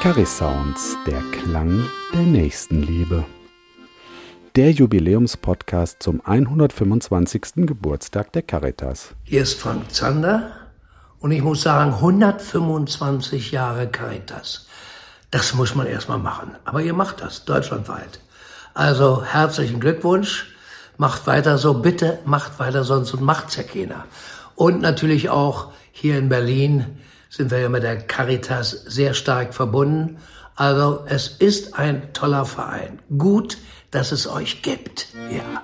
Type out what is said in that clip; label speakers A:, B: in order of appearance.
A: Carisounds, der Klang der Nächstenliebe. Der Jubiläumspodcast zum 125. Geburtstag der Caritas.
B: Hier ist Frank Zander und ich muss sagen, 125 Jahre Caritas. Das muss man erstmal machen. Aber ihr macht das deutschlandweit. Also herzlichen Glückwunsch. Macht weiter so, bitte macht weiter, sonst macht's ja keiner. Und natürlich auch hier in Berlin sind wir ja mit der Caritas sehr stark verbunden. Also es ist ein toller Verein. Gut, dass es euch gibt. Ja.